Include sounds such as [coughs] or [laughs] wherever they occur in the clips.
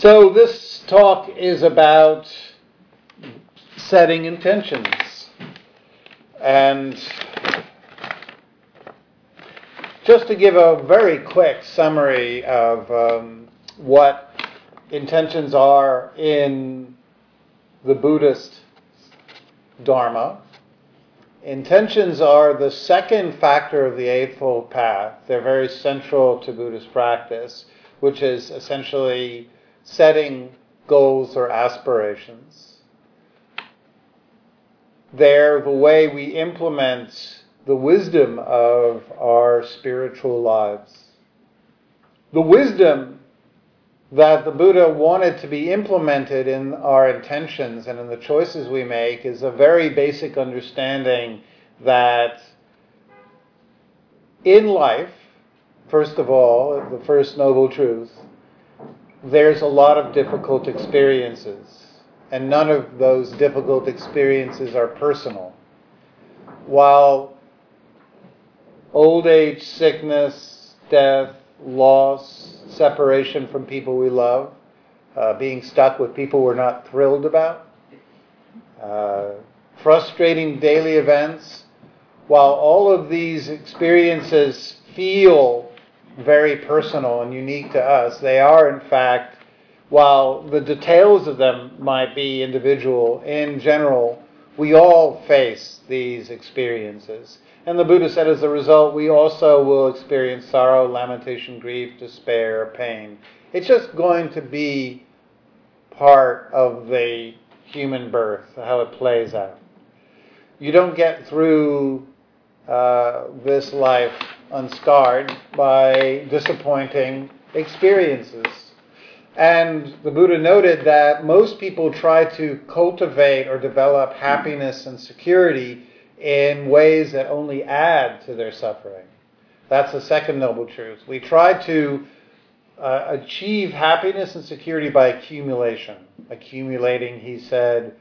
So, this talk is about setting intentions. And just to give a very quick summary of um, what intentions are in the Buddhist Dharma, intentions are the second factor of the Eightfold Path. They're very central to Buddhist practice, which is essentially setting goals or aspirations. They're the way we implement the wisdom of our spiritual lives. The wisdom that the Buddha wanted to be implemented in our intentions and in the choices we make is a very basic understanding that in life, first of all, the first noble truth, there's a lot of difficult experiences, and none of those difficult experiences are personal. While old age, sickness, death, loss, separation from people we love, uh, being stuck with people we're not thrilled about, uh, frustrating daily events, while all of these experiences feel very personal and unique to us. They are, in fact, while the details of them might be individual, in general, we all face these experiences. And the Buddha said, as a result, we also will experience sorrow, lamentation, grief, despair, pain. It's just going to be part of the human birth, how it plays out. You don't get through uh, this life unscarred by disappointing experiences. And the Buddha noted that most people try to cultivate or develop happiness and security in ways that only add to their suffering. That's the second noble truth. We try to uh, achieve happiness and security by accumulation. Accumulating, he said,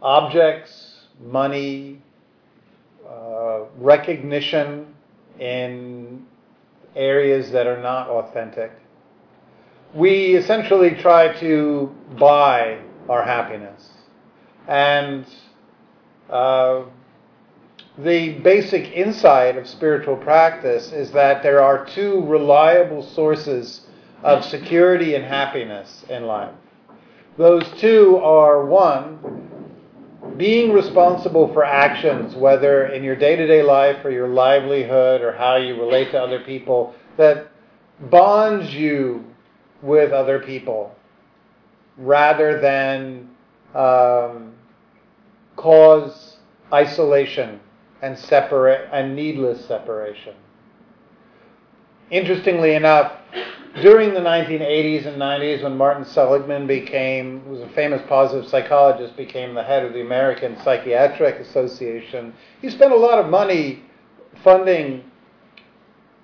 objects, money, uh, recognition, in areas that are not authentic. We essentially try to buy our happiness. And uh, the basic insight of spiritual practice is that there are two reliable sources of security and happiness in life. Those two are one, being responsible for actions, whether in your day to day life or your livelihood or how you relate to other people, that bonds you with other people rather than um, cause isolation and separate and needless separation. Interestingly enough, during the 1980s and 90s, when Martin Seligman became, was a famous positive psychologist, became the head of the American Psychiatric Association, he spent a lot of money funding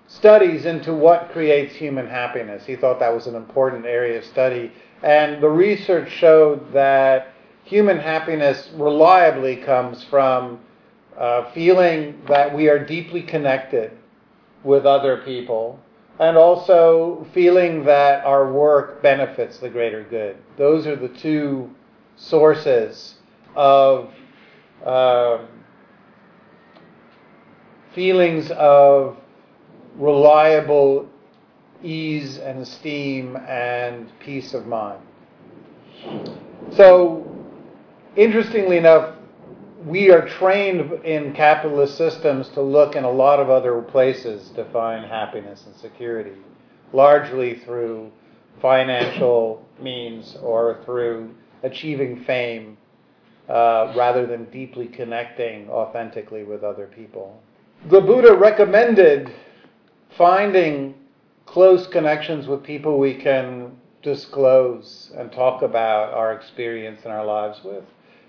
studies into what creates human happiness. He thought that was an important area of study. And the research showed that human happiness reliably comes from uh, feeling that we are deeply connected with other people and also feeling that our work benefits the greater good. Those are the two sources of um, feelings of reliable ease and esteem and peace of mind. So, interestingly enough, we are trained in capitalist systems to look in a lot of other places to find happiness and security, largely through financial means or through achieving fame uh, rather than deeply connecting authentically with other people. The Buddha recommended finding close connections with people we can disclose and talk about our experience in our lives with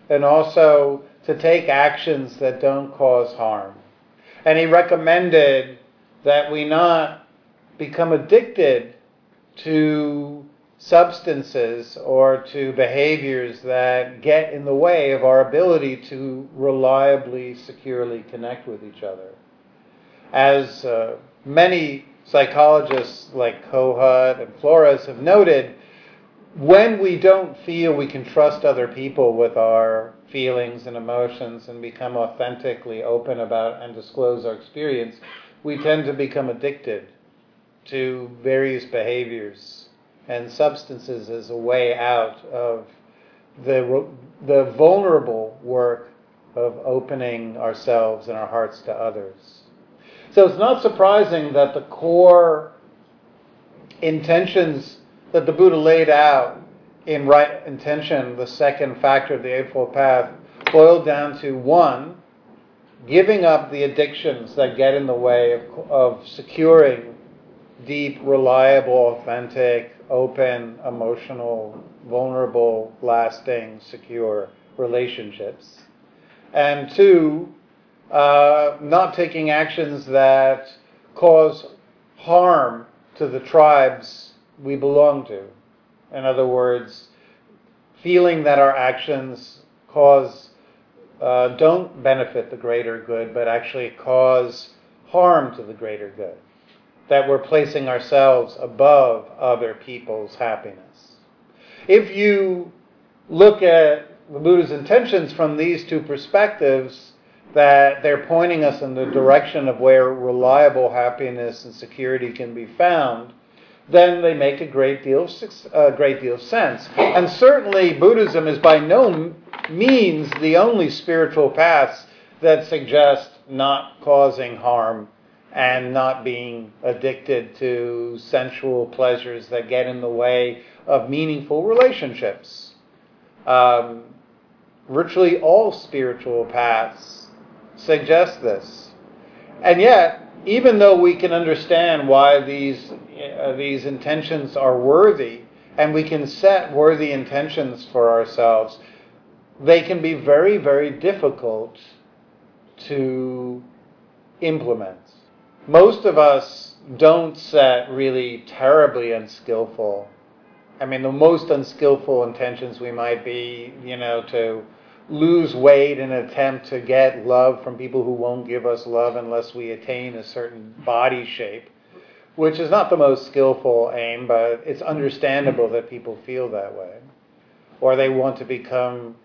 and also to take actions that don't cause harm. And he recommended that we not become addicted to substances or to behaviors that get in the way of our ability to reliably, securely connect with each other. As uh, many psychologists like Kohut and Flores have noted, when we don't feel we can trust other people with our feelings and emotions and become authentically open about and disclose our experience, we tend to become addicted to various behaviors and substances as a way out of the, the vulnerable work of opening ourselves and our hearts to others. So it's not surprising that the core intentions that the Buddha laid out in right intention, the second factor of the Eightfold Path, boiled down to one, giving up the addictions that get in the way of, of securing deep, reliable, authentic, open, emotional, vulnerable, lasting, secure relationships. And two, uh, not taking actions that cause harm to the tribes we belong to. In other words, feeling that our actions cause uh, don't benefit the greater good, but actually cause harm to the greater good. That we're placing ourselves above other people's happiness. If you look at the Buddha's intentions from these two perspectives, that they're pointing us in the direction of where reliable happiness and security can be found, then they make a great deal of, a great deal of sense. And certainly, Buddhism is by no means the only spiritual paths that suggest not causing harm and not being addicted to sensual pleasures that get in the way of meaningful relationships. Um, virtually all spiritual paths suggest this. And yet, even though we can understand why these, uh, these intentions are worthy, and we can set worthy intentions for ourselves, they can be very, very difficult to implement. Most of us don't set really terribly unskillful. I mean, the most unskillful intentions we might be, you know, to lose weight in an attempt to get love from people who won't give us love unless we attain a certain body shape, which is not the most skillful aim, but it's understandable that people feel that way. Or they want to become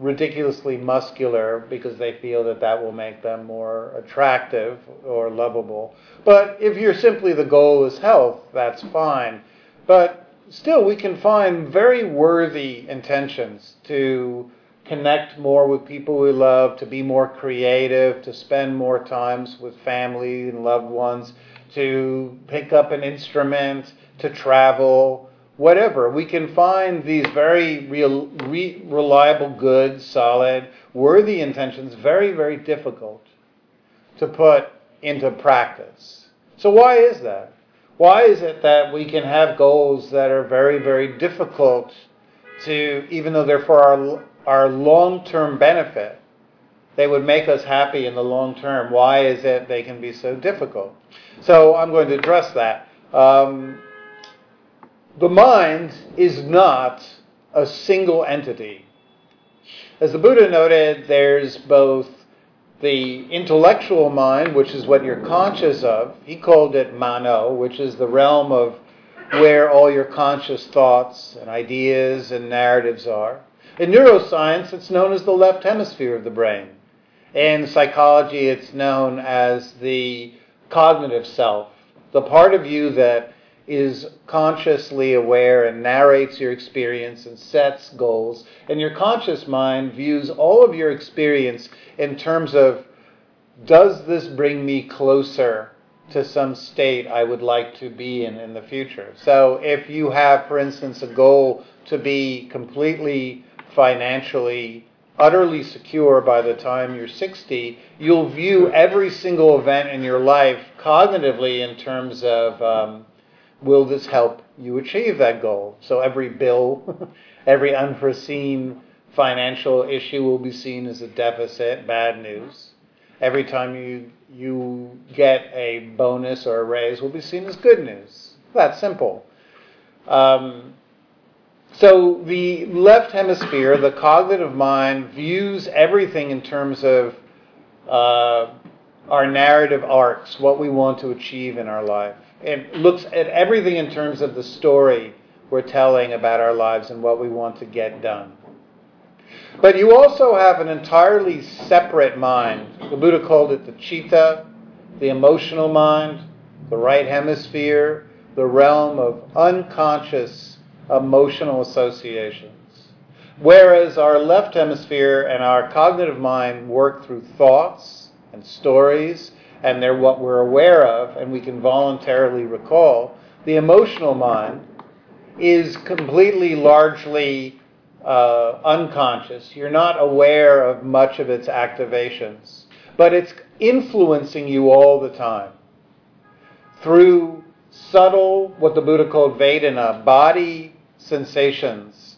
ridiculously muscular because they feel that that will make them more attractive or lovable. But if you're simply the goal is health, that's fine. But still, we can find very worthy intentions to connect more with people we love, to be more creative, to spend more times with family and loved ones, to pick up an instrument, to travel, whatever. We can find these very real, re, reliable, good, solid, worthy intentions very, very difficult to put into practice. So, why is that? Why is it that we can have goals that are very, very difficult to, even though they're for our our long term benefit, they would make us happy in the long term. Why is it they can be so difficult? So I'm going to address that. Um, the mind is not a single entity. As the Buddha noted, there's both the intellectual mind, which is what you're conscious of. He called it mano, which is the realm of where all your conscious thoughts and ideas and narratives are. In neuroscience, it's known as the left hemisphere of the brain. In psychology, it's known as the cognitive self, the part of you that is consciously aware and narrates your experience and sets goals. And your conscious mind views all of your experience in terms of does this bring me closer to some state I would like to be in in the future? So if you have, for instance, a goal to be completely financially utterly secure by the time you're 60, you'll view every single event in your life cognitively in terms of um, will this help you achieve that goal? So every bill, [laughs] every unforeseen financial issue will be seen as a deficit, bad news. Every time you you get a bonus or a raise will be seen as good news. That's simple. Um, so the left hemisphere, the cognitive mind, views everything in terms of uh, our narrative arcs, what we want to achieve in our life. It looks at everything in terms of the story we're telling about our lives and what we want to get done. But you also have an entirely separate mind. The Buddha called it the citta, the emotional mind, the right hemisphere, the realm of unconscious emotional associations. Whereas our left hemisphere and our cognitive mind work through thoughts and stories, and they're what we're aware of and we can voluntarily recall, the emotional mind is completely largely uh, unconscious. You're not aware of much of its activations, but it's influencing you all the time through subtle, what the Buddha called Vedana, body sensations.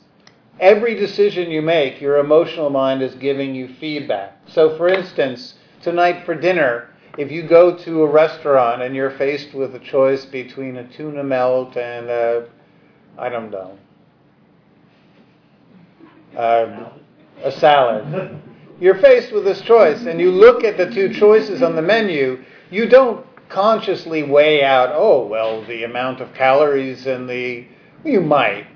Every decision you make, your emotional mind is giving you feedback. So, for instance, tonight for dinner, if you go to a restaurant and you're faced with a choice between a tuna melt and a, I don't know, uh, a salad, you're faced with this choice and you look at the two choices on the menu, you don't consciously weigh out, oh, well, the amount of calories and the. You might.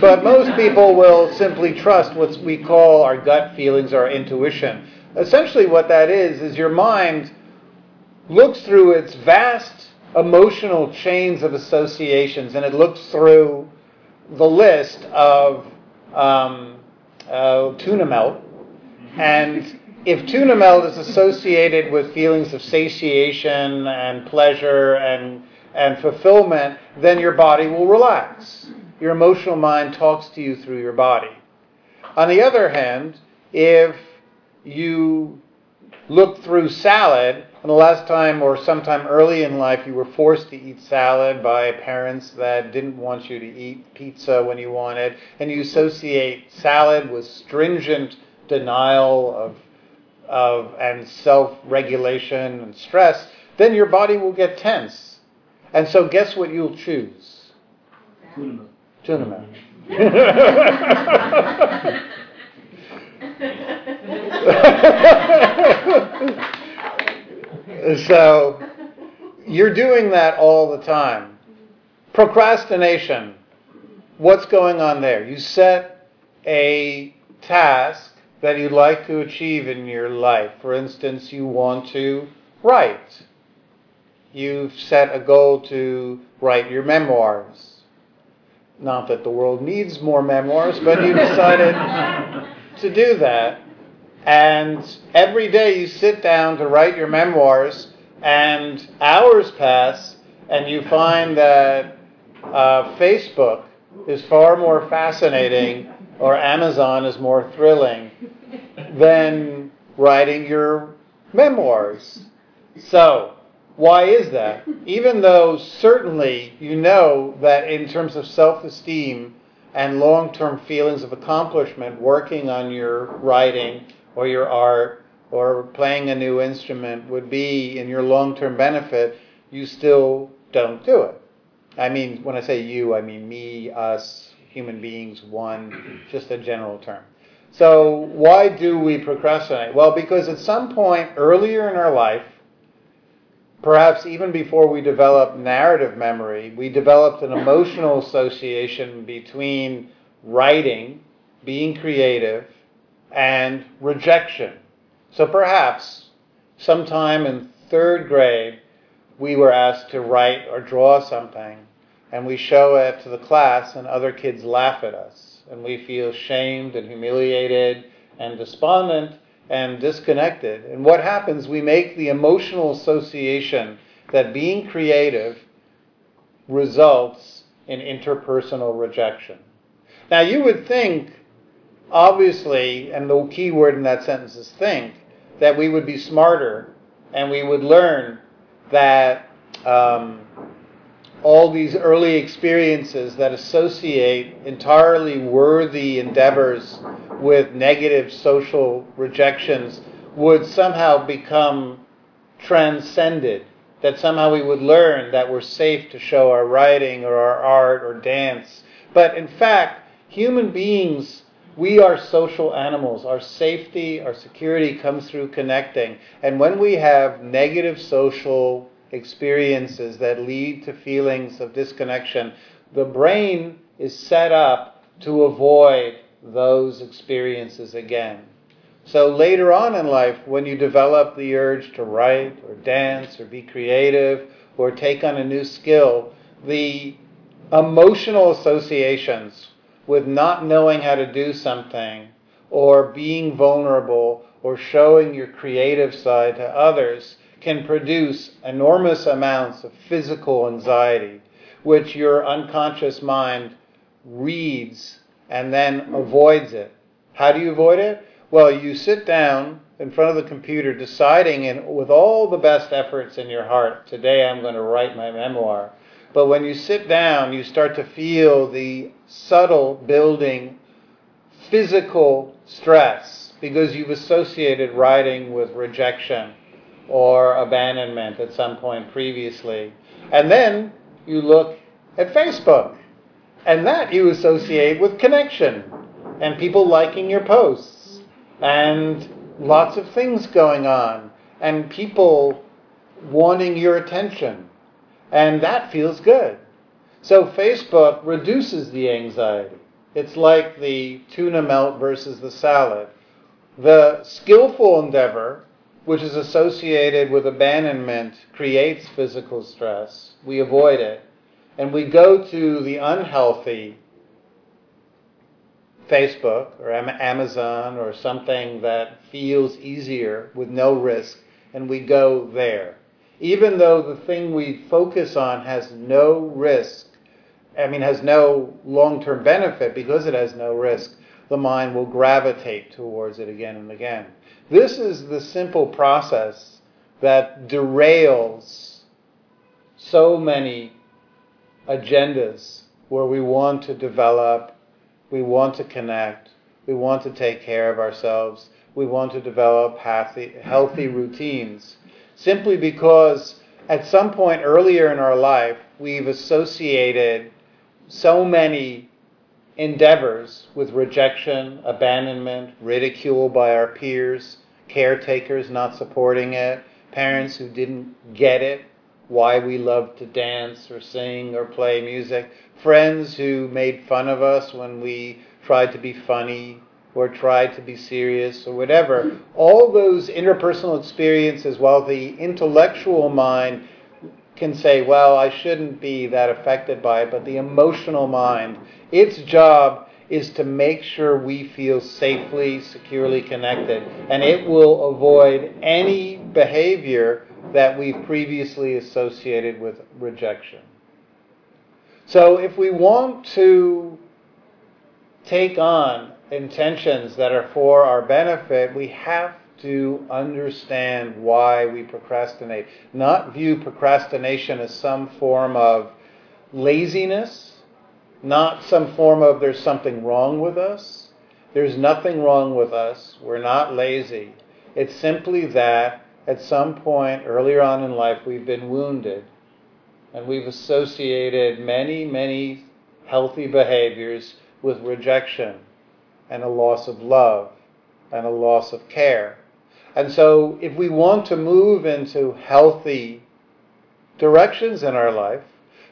But most people will simply trust what we call our gut feelings, our intuition. Essentially, what that is, is your mind looks through its vast emotional chains of associations and it looks through the list of um, uh, tuna melt and if tuna melt is associated with feelings of satiation and pleasure and, and fulfillment, then your body will relax. Your emotional mind talks to you through your body. On the other hand, if you look through salad, and the last time or sometime early in life you were forced to eat salad by parents that didn't want you to eat pizza when you wanted, and you associate salad with stringent denial of of and self-regulation and stress, then your body will get tense. And so guess what you'll choose? Tuna. Tuna [laughs] so you're doing that all the time. Procrastination. What's going on there? You set a task that you'd like to achieve in your life. For instance, you want to write. You've set a goal to write your memoirs. Not that the world needs more memoirs, but you decided [laughs] to do that. And every day you sit down to write your memoirs, and hours pass, and you find that uh, Facebook is far more fascinating or Amazon is more thrilling than writing your memoirs. So, why is that? Even though certainly you know that in terms of self esteem and long term feelings of accomplishment, working on your writing or your art or playing a new instrument would be in your long term benefit, you still don't do it. I mean, when I say you, I mean me, us, human beings, one, just a general term. So, why do we procrastinate? Well, because at some point earlier in our life, perhaps even before we develop narrative memory, we developed an emotional association between writing, being creative, and rejection. So perhaps sometime in third grade, we were asked to write or draw something, and we show it to the class, and other kids laugh at us and we feel shamed and humiliated and despondent and disconnected. And what happens? We make the emotional association that being creative results in interpersonal rejection. Now, you would think, obviously, and the key word in that sentence is think, that we would be smarter and we would learn that um, all these early experiences that associate entirely worthy endeavors with negative social rejections would somehow become transcended. That somehow we would learn that we're safe to show our writing or our art or dance. But in fact, human beings, we are social animals. Our safety, our security comes through connecting. And when we have negative social experiences that lead to feelings of disconnection, the brain is set up to avoid those experiences again. So later on in life, when you develop the urge to write or dance or be creative or take on a new skill, the emotional associations with not knowing how to do something or being vulnerable or showing your creative side to others can produce enormous amounts of physical anxiety, which your unconscious mind reads and then avoids it. How do you avoid it? Well, you sit down in front of the computer deciding in, with all the best efforts in your heart, today I'm going to write my memoir. But when you sit down, you start to feel the subtle building physical stress because you've associated writing with rejection or abandonment at some point previously. And then you look at Facebook, and that you associate with connection and people liking your posts and lots of things going on and people wanting your attention. And that feels good. So Facebook reduces the anxiety. It's like the tuna melt versus the salad. The skillful endeavor, which is associated with abandonment, creates physical stress. We avoid it. And we go to the unhealthy Facebook or Amazon or something that feels easier with no risk, and we go there. Even though the thing we focus on has no risk, I mean, has no long term benefit because it has no risk, the mind will gravitate towards it again and again. This is the simple process that derails so many agendas where we want to develop, we want to connect, we want to take care of ourselves, we want to develop healthy, healthy routines, simply because at some point earlier in our life, we've associated so many endeavors with rejection, abandonment, ridicule by our peers, caretakers not supporting it, parents who didn't get it, why we love to dance or sing or play music, friends who made fun of us when we tried to be funny or tried to be serious or whatever. All those interpersonal experiences, while the intellectual mind can say, well, I shouldn't be that affected by it, but the emotional mind, its job is to make sure we feel safely, securely connected, and it will avoid any behavior that we've previously associated with rejection. So if we want to take on intentions that are for our benefit, we have to understand why we procrastinate. Not view procrastination as some form of laziness, not some form of there's something wrong with us. There's nothing wrong with us. We're not lazy. It's simply that at some point earlier on in life we've been wounded and we've associated many, many healthy behaviors with rejection and a loss of love and a loss of care. And so, if we want to move into healthy directions in our life,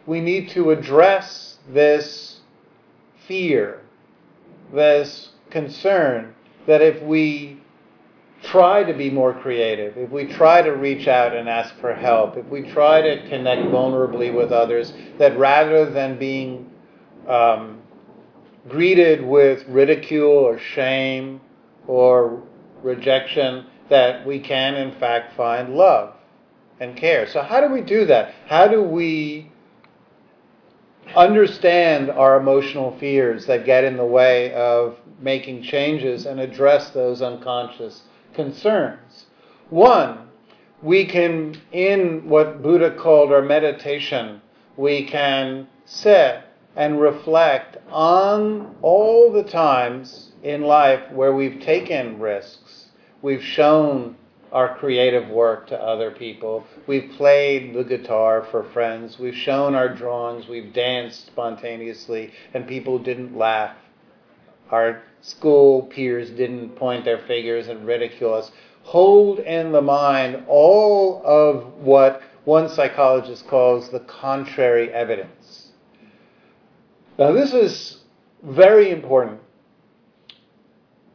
we need to address this fear, this concern that if we try to be more creative, if we try to reach out and ask for help, if we try to connect vulnerably with others, that rather than being um, greeted with ridicule or shame or rejection, that we can in fact find love and care. So, how do we do that? How do we understand our emotional fears that get in the way of making changes and address those unconscious concerns? One, we can, in what Buddha called our meditation, we can sit and reflect on all the times in life where we've taken risks. We've shown our creative work to other people. We've played the guitar for friends. We've shown our drawings. We've danced spontaneously, and people didn't laugh. Our school peers didn't point their fingers and ridicule us. Hold in the mind all of what one psychologist calls the contrary evidence Now, this is very important.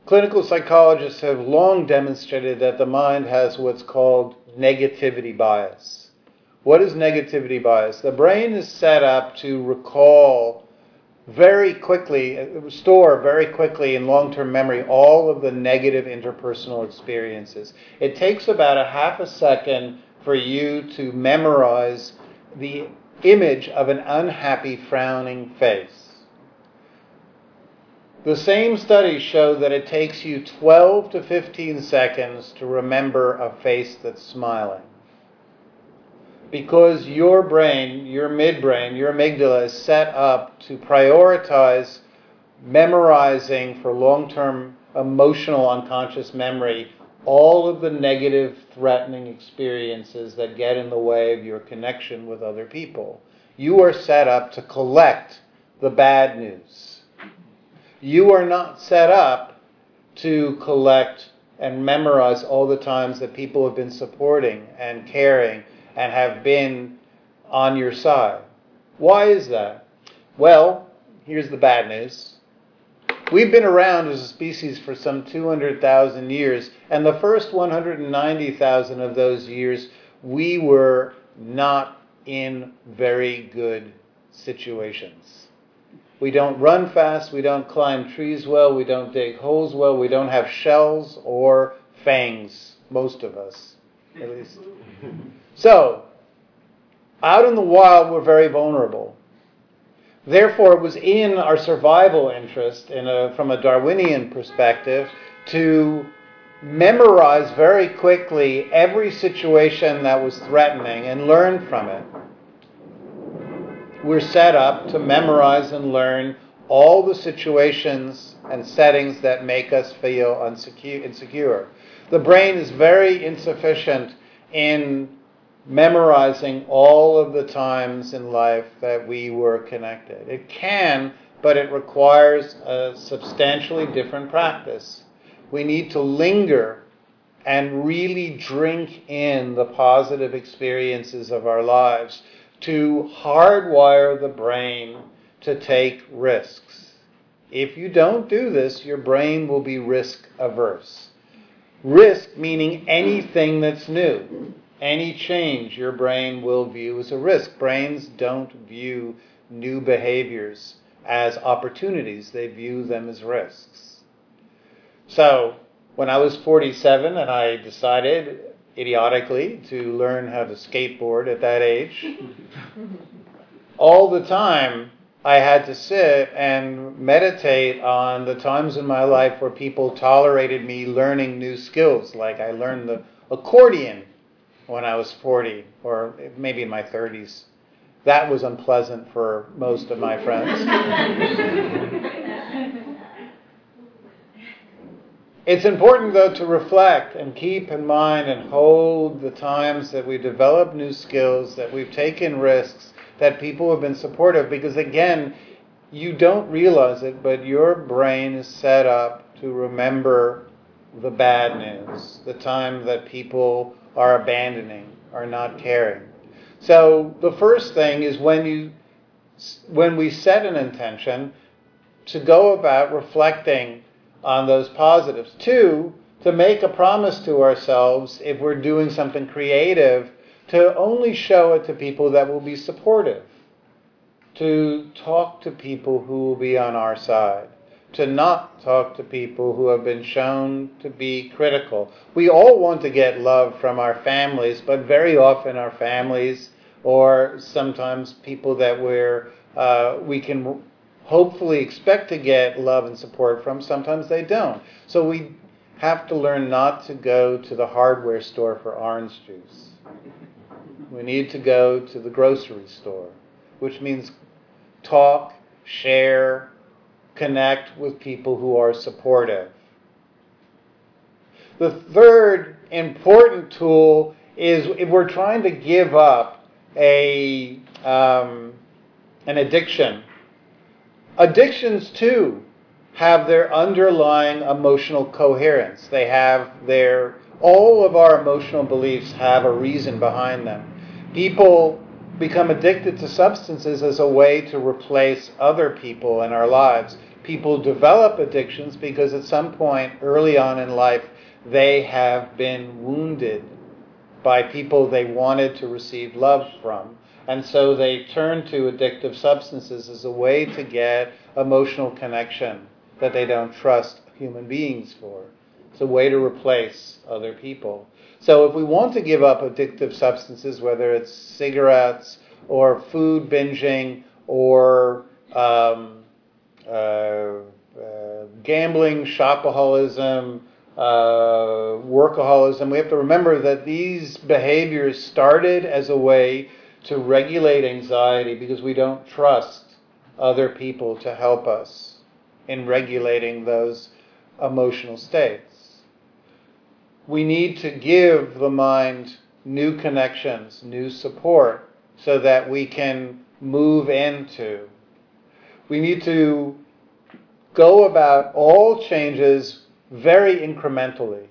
Clinical psychologists have long demonstrated that the mind has what's called negativity bias. What is negativity bias? The brain is set up to recall very quickly, store very quickly in long term memory all of the negative interpersonal experiences. It takes about a half a second for you to memorize the image of an unhappy, frowning face. The same studies show that it takes you 12 to 15 seconds to remember a face that's smiling because your brain, your midbrain, your amygdala is set up to prioritize memorizing for long term emotional unconscious memory all of the negative, threatening experiences that get in the way of your connection with other people. You are set up to collect the bad news. You are not set up to collect and memorize all the times that people have been supporting and caring and have been on your side. Why is that? Well, here's the bad news. We've been around as a species for some 200,000 years, and the first 190,000 of those years, we were not in very good situations. We don't run fast, we don't climb trees well, we don't dig holes well, we don't have shells or fangs, most of us, at least. [laughs] So, out in the wild, we're very vulnerable. Therefore, it was in our survival interest, in a, from a Darwinian perspective, to memorize very quickly every situation that was threatening and learn from it. We're set up to memorize and learn all the situations and settings that make us feel insecure. The brain is very insufficient in memorizing all of the times in life that we were connected. It can, but it requires a substantially different practice. We need to linger and really drink in the positive experiences of our lives to hardwire the brain to take risks. If you don't do this, your brain will be risk averse. Risk meaning anything that's new any change your brain will view as a risk. Brains don't view new behaviors as opportunities, they view them as risks. So, when I was 47 and I decided idiotically to learn how to skateboard at that age, all the time I had to sit and meditate on the times in my life where people tolerated me learning new skills. Like I learned the accordion when I was 40 or maybe in my 30s. That was unpleasant for most of my friends. [laughs] it's important, though, to reflect and keep in mind and hold the times that we develop new skills, that we've taken risks, that people have been supportive, because again, you don't realize it, but your brain is set up to remember the bad news, the time that people are abandoning, are not caring. So the first thing is when you when we set an intention to go about reflecting on those positives. Two, to make a promise to ourselves if we're doing something creative to only show it to people that will be supportive. To talk to people who will be on our side to not talk to people who have been shown to be critical. We all want to get love from our families, but very often our families or sometimes people that we're uh, we can hopefully expect to get love and support from, sometimes they don't. So we have to learn not to go to the hardware store for orange juice. We need to go to the grocery store, which means talk, share, connect with people who are supportive. The third important tool is if we're trying to give up a um, an addiction. Addictions too have their underlying emotional coherence. They have their all of our emotional beliefs have a reason behind them. People become addicted to substances as a way to replace other people in our lives. People develop addictions because at some point early on in life they have been wounded by people they wanted to receive love from. And so they turn to addictive substances as a way to get emotional connection that they don't trust human beings for. It's a way to replace other people. So if we want to give up addictive substances, whether it's cigarettes or food binging or um, uh, uh, gambling, shopaholism, uh, workaholism, we have to remember that these behaviors started as a way to regulate anxiety because we don't trust other people to help us in regulating those emotional states we need to give the mind new connections, new support, so that we can move into. We need to go about all changes very incrementally.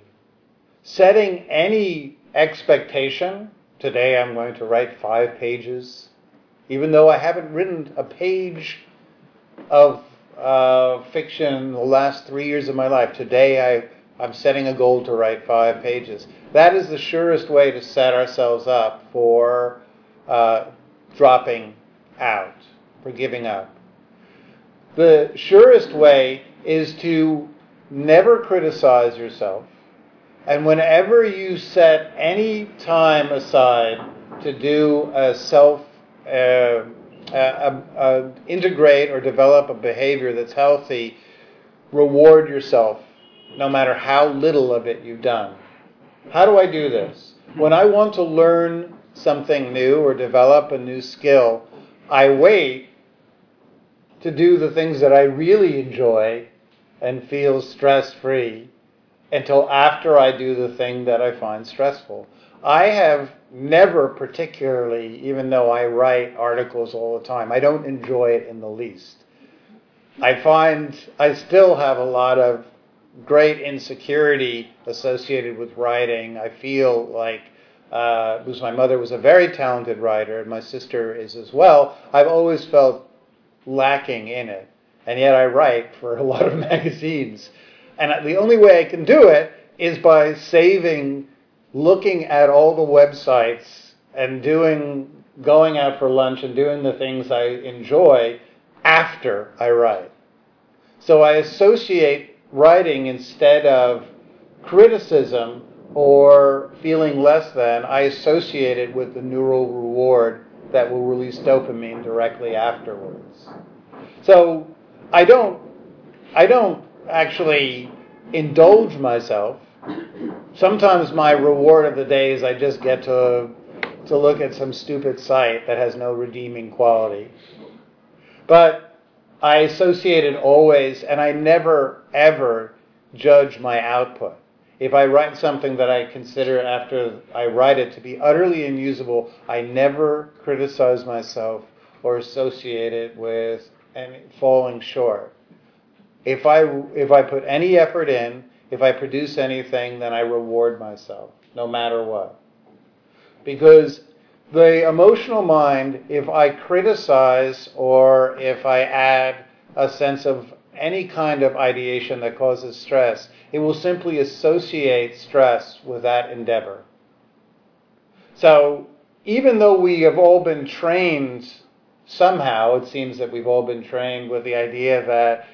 Setting any expectation, today I'm going to write five pages, even though I haven't written a page of uh, fiction the last three years of my life. Today I I'm setting a goal to write five pages. That is the surest way to set ourselves up for uh, dropping out, for giving up. The surest way is to never criticize yourself. And whenever you set any time aside to do a self, uh, integrate or develop a behavior that's healthy, reward yourself no matter how little of it you've done. How do I do this? When I want to learn something new or develop a new skill, I wait to do the things that I really enjoy and feel stress free until after I do the thing that I find stressful. I have never particularly, even though I write articles all the time, I don't enjoy it in the least. I find I still have a lot of great insecurity associated with writing. I feel like, uh, because my mother was a very talented writer and my sister is as well, I've always felt lacking in it. And yet I write for a lot of [laughs] magazines. And the only way I can do it is by saving, looking at all the websites and doing, going out for lunch and doing the things I enjoy after I write. So I associate writing instead of criticism or feeling less than, I associate it with the neural reward that will release dopamine directly afterwards. So I don't, I don't actually indulge myself. Sometimes my reward of the day is I just get to to look at some stupid site that has no redeeming quality. But I associate it always, and I never, ever judge my output. If I write something that I consider after I write it to be utterly unusable, I never criticize myself or associate it with any falling short. If I, if I put any effort in, if I produce anything, then I reward myself, no matter what. Because the emotional mind, if I criticize or if I add a sense of any kind of ideation that causes stress, it will simply associate stress with that endeavor. So, even though we have all been trained somehow, it seems that we've all been trained with the idea that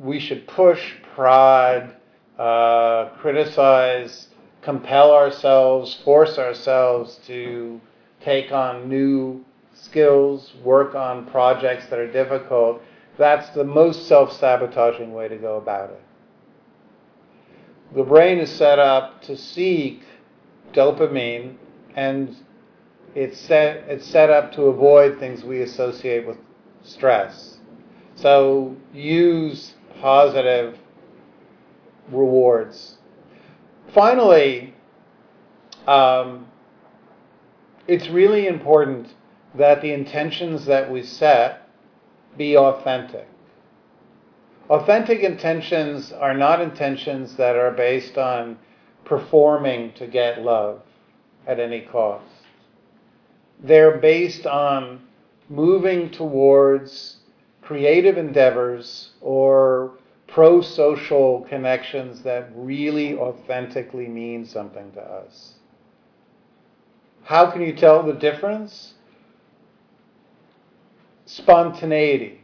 we should push, prod, uh, criticize, compel ourselves, force ourselves to take on new skills, work on projects that are difficult, that's the most self sabotaging way to go about it. The brain is set up to seek dopamine and it's set, it's set up to avoid things we associate with stress. So use positive rewards. Finally, um, it's really important that the intentions that we set be authentic. Authentic intentions are not intentions that are based on performing to get love at any cost. They're based on moving towards creative endeavors or pro social connections that really authentically mean something to us. How can you tell the difference? Spontaneity.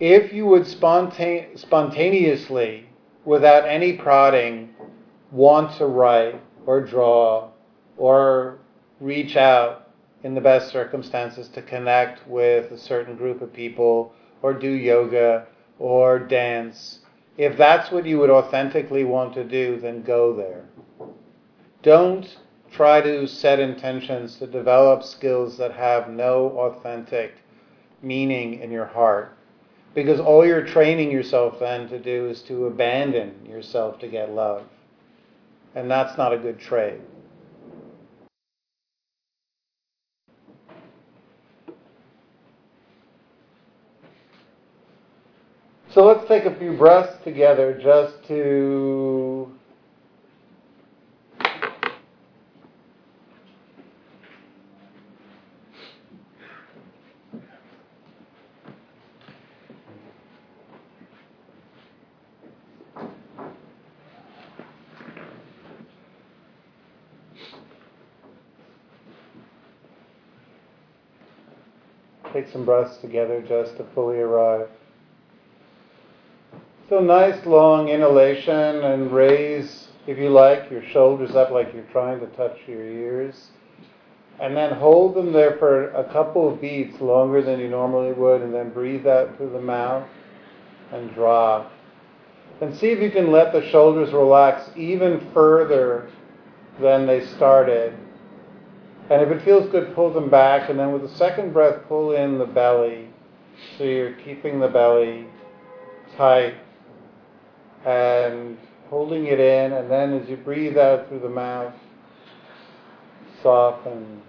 If you would spontane- spontaneously, without any prodding, want to write or draw or reach out in the best circumstances to connect with a certain group of people or do yoga or dance, if that's what you would authentically want to do, then go there. Don't try to set intentions to develop skills that have no authentic meaning in your heart. Because all you're training yourself then to do is to abandon yourself to get love. And that's not a good trade. So let's take a few breaths together just to take some breaths together just to fully arrive. So nice long inhalation and raise, if you like, your shoulders up like you're trying to touch your ears. And then hold them there for a couple of beats longer than you normally would, and then breathe out through the mouth and drop. And see if you can let the shoulders relax even further than they started. And if it feels good, pull them back. And then with the second breath, pull in the belly. So you're keeping the belly tight and holding it in, and then as you breathe out through the mouth, soften.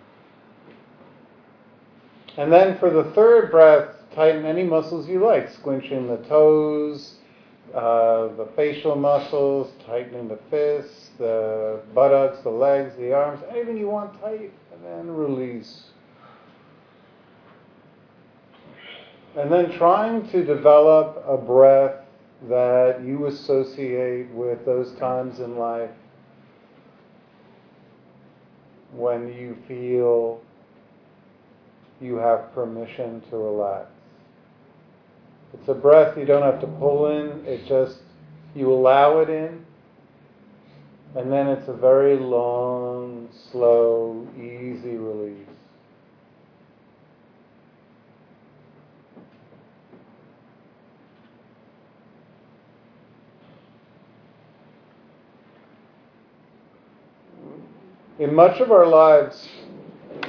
And then for the third breath, tighten any muscles you like, squinching the toes, uh, the facial muscles, tightening the fists, the buttocks, the legs, the arms, anything you want tight, and then release. And then trying to develop a breath that you associate with those times in life when you feel you have permission to relax. It's a breath you don't have to pull in, it just, you allow it in, and then it's a very long, slow, easy release. In much of our lives,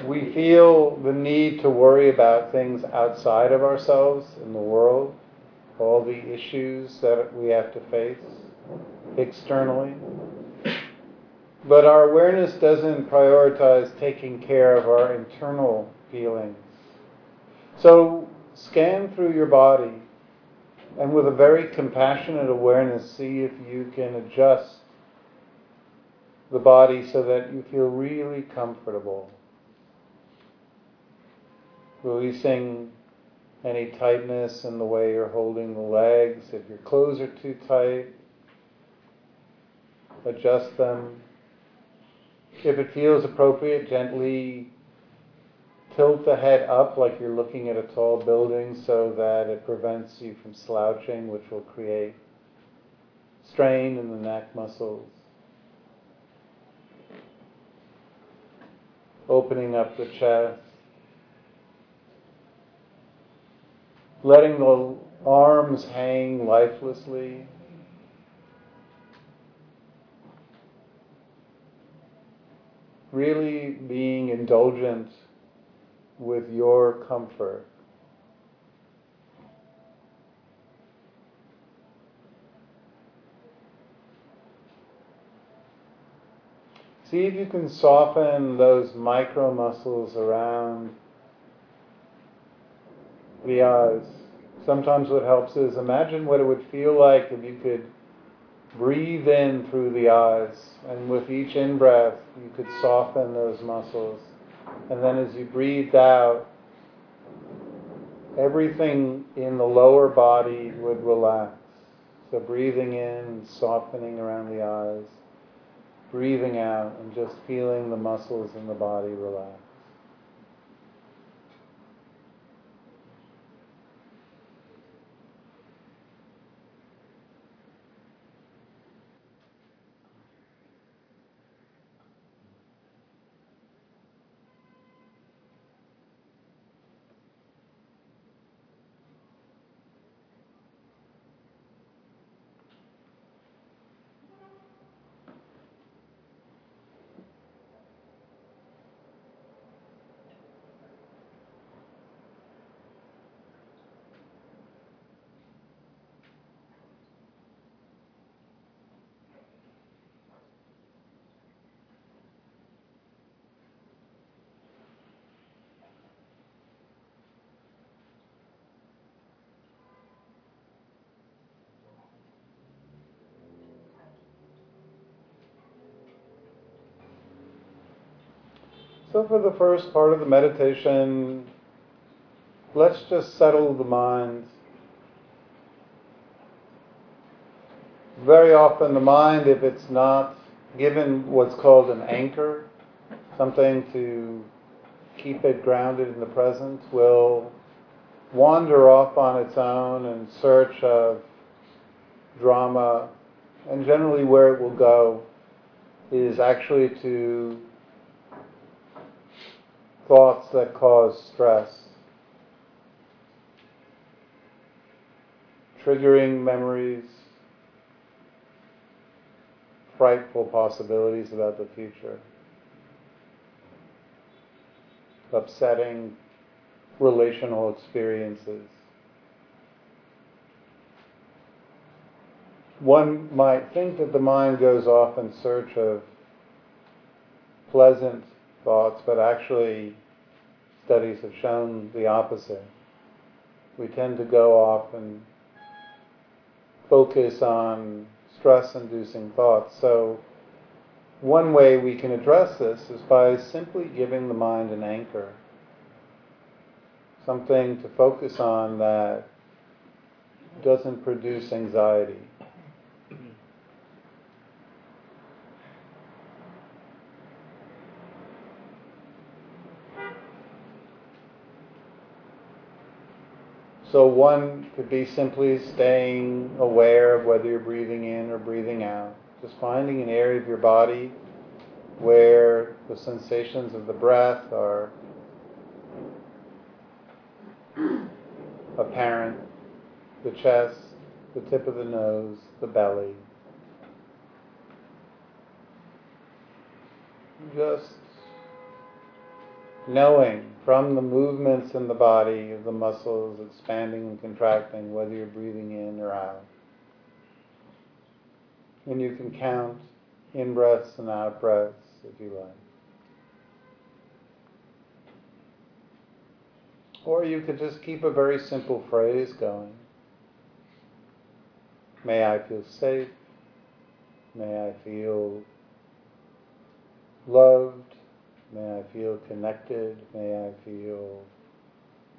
we feel the need to worry about things outside of ourselves in the world, all the issues that we have to face externally. But our awareness doesn't prioritize taking care of our internal feelings. So scan through your body and with a very compassionate awareness, see if you can adjust the body so that you feel really comfortable. Releasing any tightness in the way you're holding the legs. If your clothes are too tight, adjust them. If it feels appropriate, gently tilt the head up like you're looking at a tall building so that it prevents you from slouching, which will create strain in the neck muscles. Opening up the chest, letting the arms hang lifelessly. Really being indulgent with your comfort. See if you can soften those micro muscles around the eyes. Sometimes what helps is imagine what it would feel like if you could breathe in through the eyes, and with each in breath, you could soften those muscles. And then as you breathed out, everything in the lower body would relax. So breathing in, softening around the eyes, breathing out, and just feeling the muscles in the body relax. So, for the first part of the meditation, let's just settle the mind. Very often, the mind, if it's not given what's called an anchor, something to keep it grounded in the present, will wander off on its own in search of drama, and generally where it will go is actually to thoughts that cause stress, triggering memories, frightful possibilities about the future, upsetting relational experiences. One might think that the mind goes off in search of pleasant thoughts, but actually studies have shown the opposite. We tend to go off and focus on stress-inducing thoughts. So one way we can address this is by simply giving the mind an anchor, something to focus on that doesn't produce anxiety. So one could be simply staying aware of whether you're breathing in or breathing out. Just finding an area of your body where the sensations of the breath are apparent. The chest, the tip of the nose, the belly. Just knowing from the movements in the body of the muscles expanding and contracting, whether you're breathing in or out. And you can count in breaths and out breaths if you like. Or you could just keep a very simple phrase going. May I feel safe. May I feel loved. May I feel connected. May I feel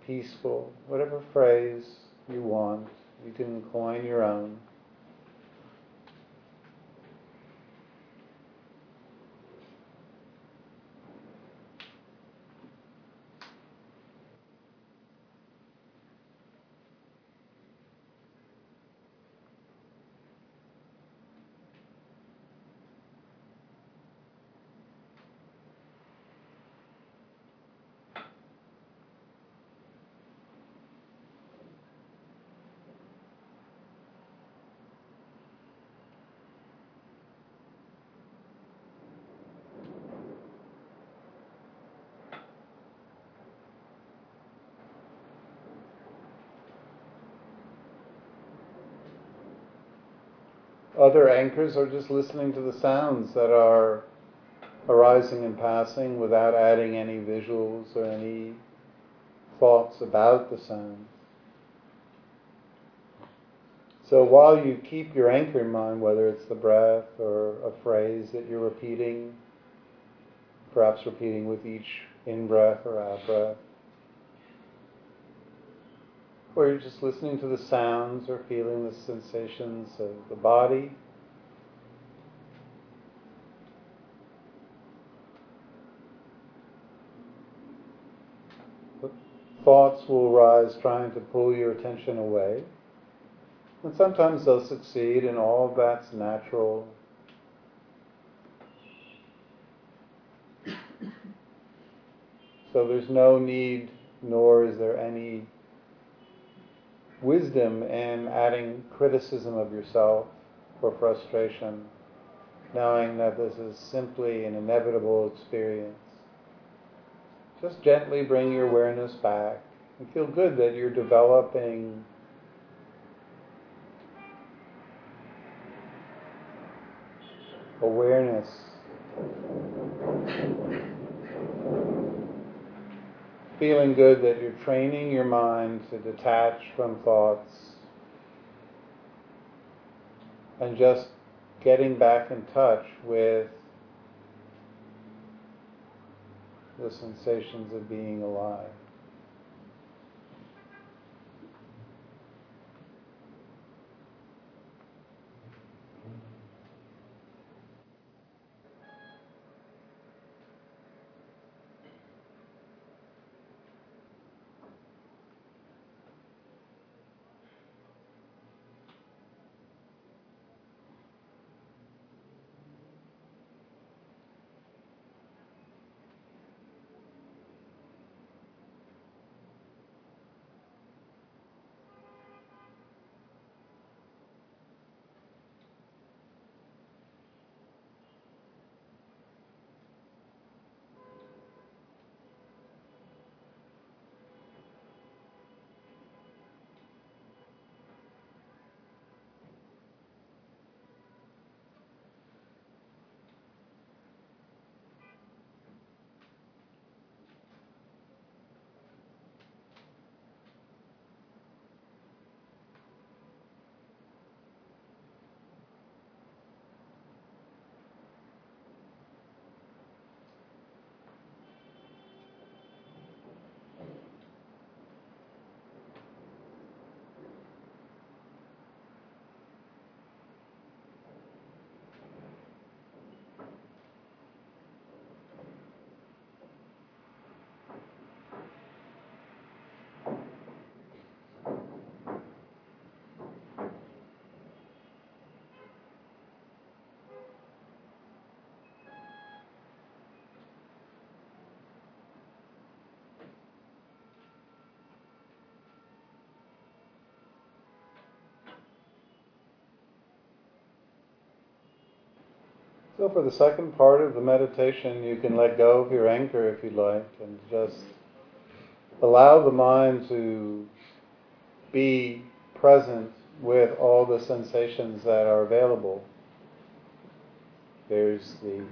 peaceful. Whatever phrase you want, you can coin your own. Other anchors are just listening to the sounds that are arising and passing without adding any visuals or any thoughts about the sounds. So while you keep your anchor in mind, whether it's the breath or a phrase that you're repeating, perhaps repeating with each in breath or out breath. Or you're just listening to the sounds or feeling the sensations of the body. thoughts will rise trying to pull your attention away. And sometimes they'll succeed, and all that's natural. [coughs] So there's no need, nor is there any wisdom in adding criticism of yourself or frustration, knowing that this is simply an inevitable experience. Just gently bring your awareness back and feel good that you're developing awareness. Feeling good that you're training your mind to detach from thoughts and just getting back in touch with the sensations of being alive. So for the second part of the meditation, you can let go of your anchor if you like and just allow the mind to be present with all the sensations that are available. There's the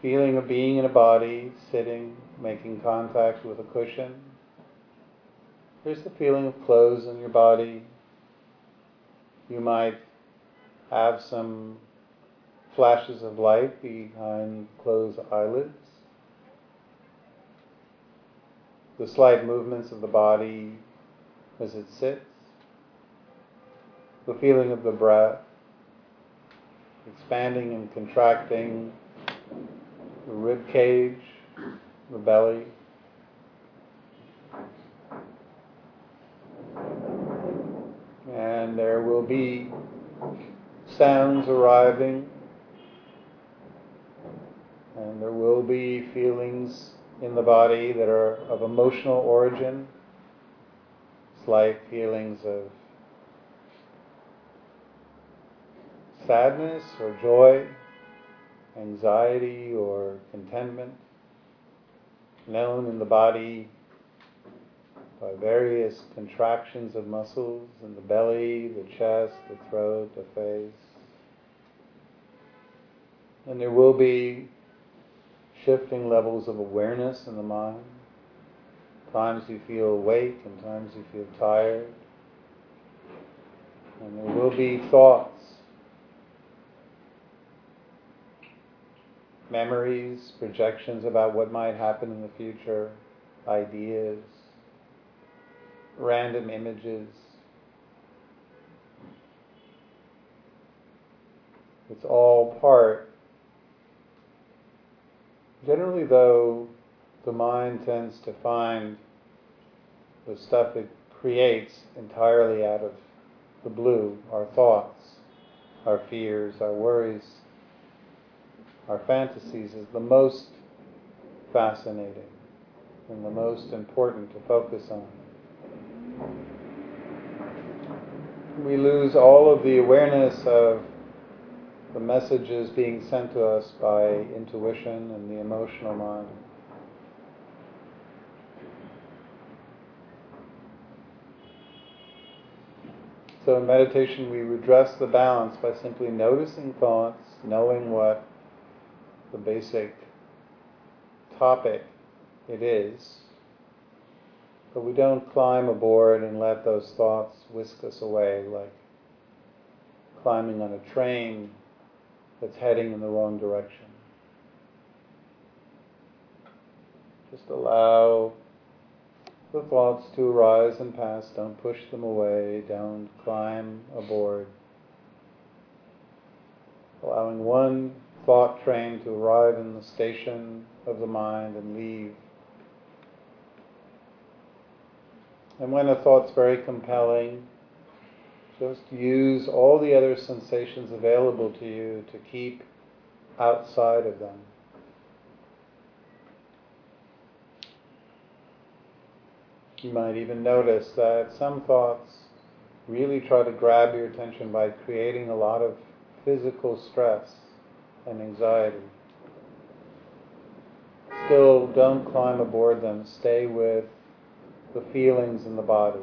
feeling of being in a body, sitting, making contact with a cushion. There's the feeling of clothes on your body. You might have some flashes of light behind closed eyelids, the slight movements of the body as it sits, the feeling of the breath, expanding and contracting. The rib cage, the belly. And there will be sounds arriving there will be feelings in the body that are of emotional origin, slight feelings of sadness or joy, anxiety or contentment, known in the body by various contractions of muscles in the belly, the chest, the throat, the face. And there will be shifting levels of awareness in the mind. Times you feel awake and times you feel tired. And there will be thoughts memories, projections about what might happen in the future, ideas, random images. It's all part. Generally, though, the mind tends to find the stuff it creates entirely out of the blue, our thoughts, our fears, our worries, our fantasies, is the most fascinating and the most important to focus on. We lose all of the awareness of the messages being sent to us by intuition and the emotional mind. So in meditation, we redress the balance by simply noticing thoughts, knowing what the basic topic it is, but we don't climb aboard and let those thoughts whisk us away like climbing on a train that's heading in the wrong direction. Just allow the thoughts to arise and pass. Don't push them away. Don't climb aboard. Allowing one thought train to arrive in the station of the mind and leave. And when a thought's very compelling, just use all the other sensations available to you to keep outside of them. You might even notice that some thoughts really try to grab your attention by creating a lot of physical stress and anxiety. Still, don't climb aboard them. Stay with the feelings in the body.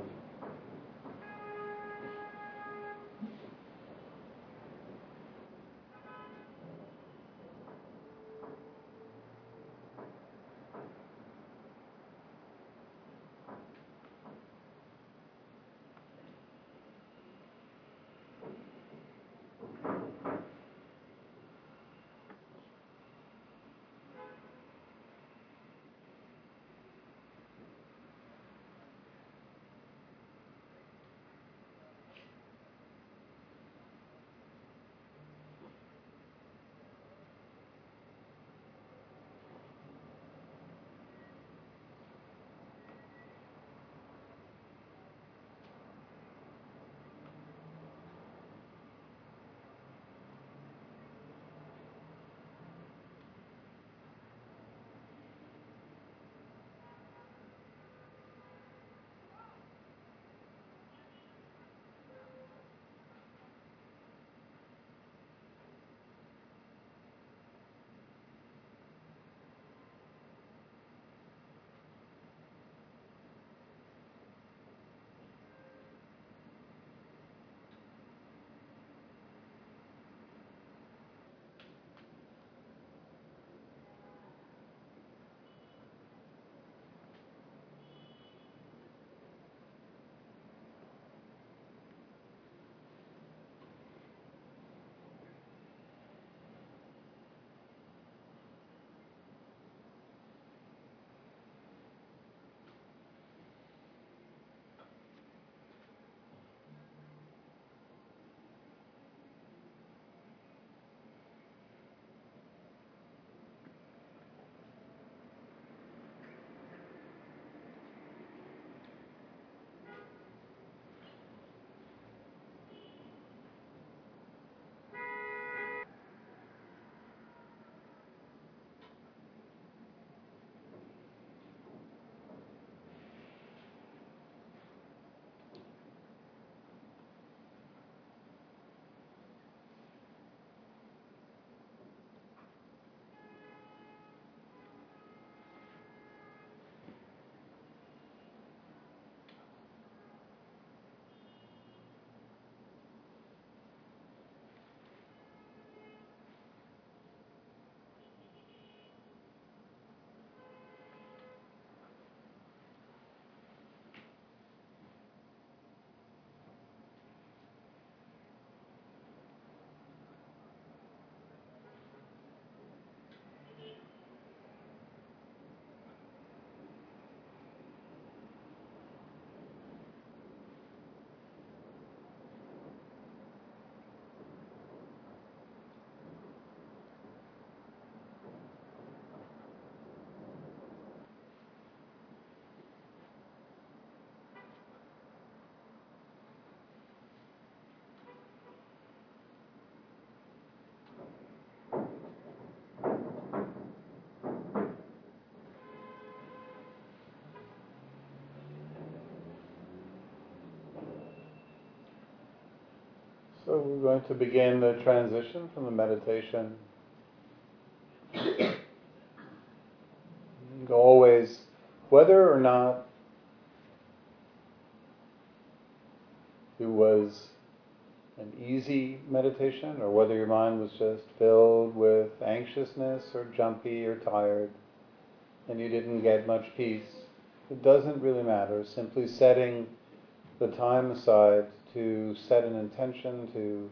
We're going to begin the transition from the meditation. Always, whether or not it was an easy meditation or whether your mind was just filled with anxiousness or jumpy or tired and you didn't get much peace, it doesn't really matter. Simply setting the time aside to set an intention to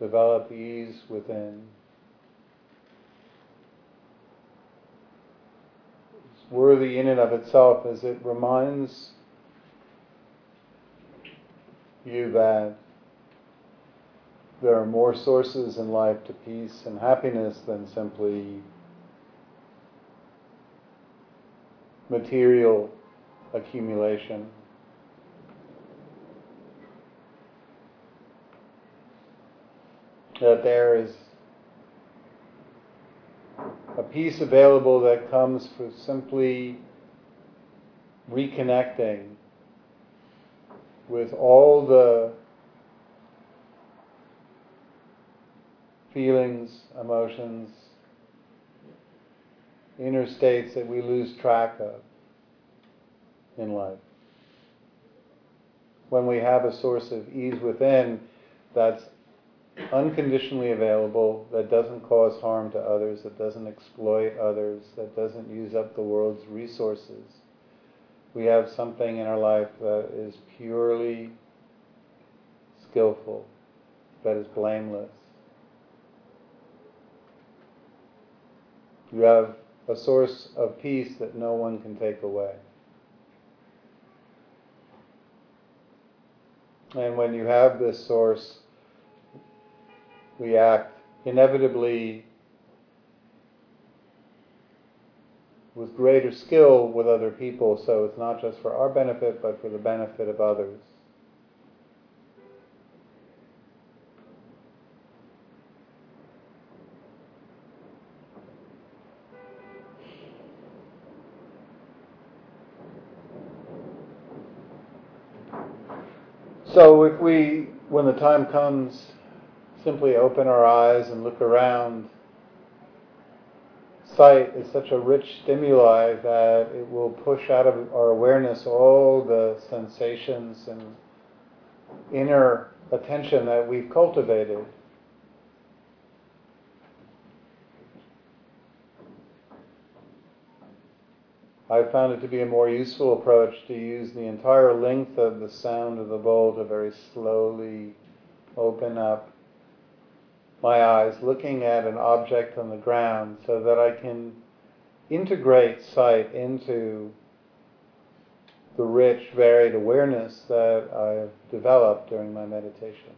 develop ease within. It's worthy in and of itself as it reminds you that there are more sources in life to peace and happiness than simply material accumulation. That there is a peace available that comes for simply reconnecting with all the feelings, emotions, inner states that we lose track of in life. When we have a source of ease within that's unconditionally available, that doesn't cause harm to others, that doesn't exploit others, that doesn't use up the world's resources. We have something in our life that is purely skillful, that is blameless. You have a source of peace that no one can take away. And when you have this source, we act inevitably with greater skill with other people, so it's not just for our benefit, but for the benefit of others. So if we, when the time comes, simply open our eyes and look around, sight is such a rich stimuli that it will push out of our awareness all the sensations and inner attention that we've cultivated. I found it to be a more useful approach to use the entire length of the sound of the bowl to very slowly open up my eyes looking at an object on the ground so that I can integrate sight into the rich, varied awareness that I've developed during my meditation.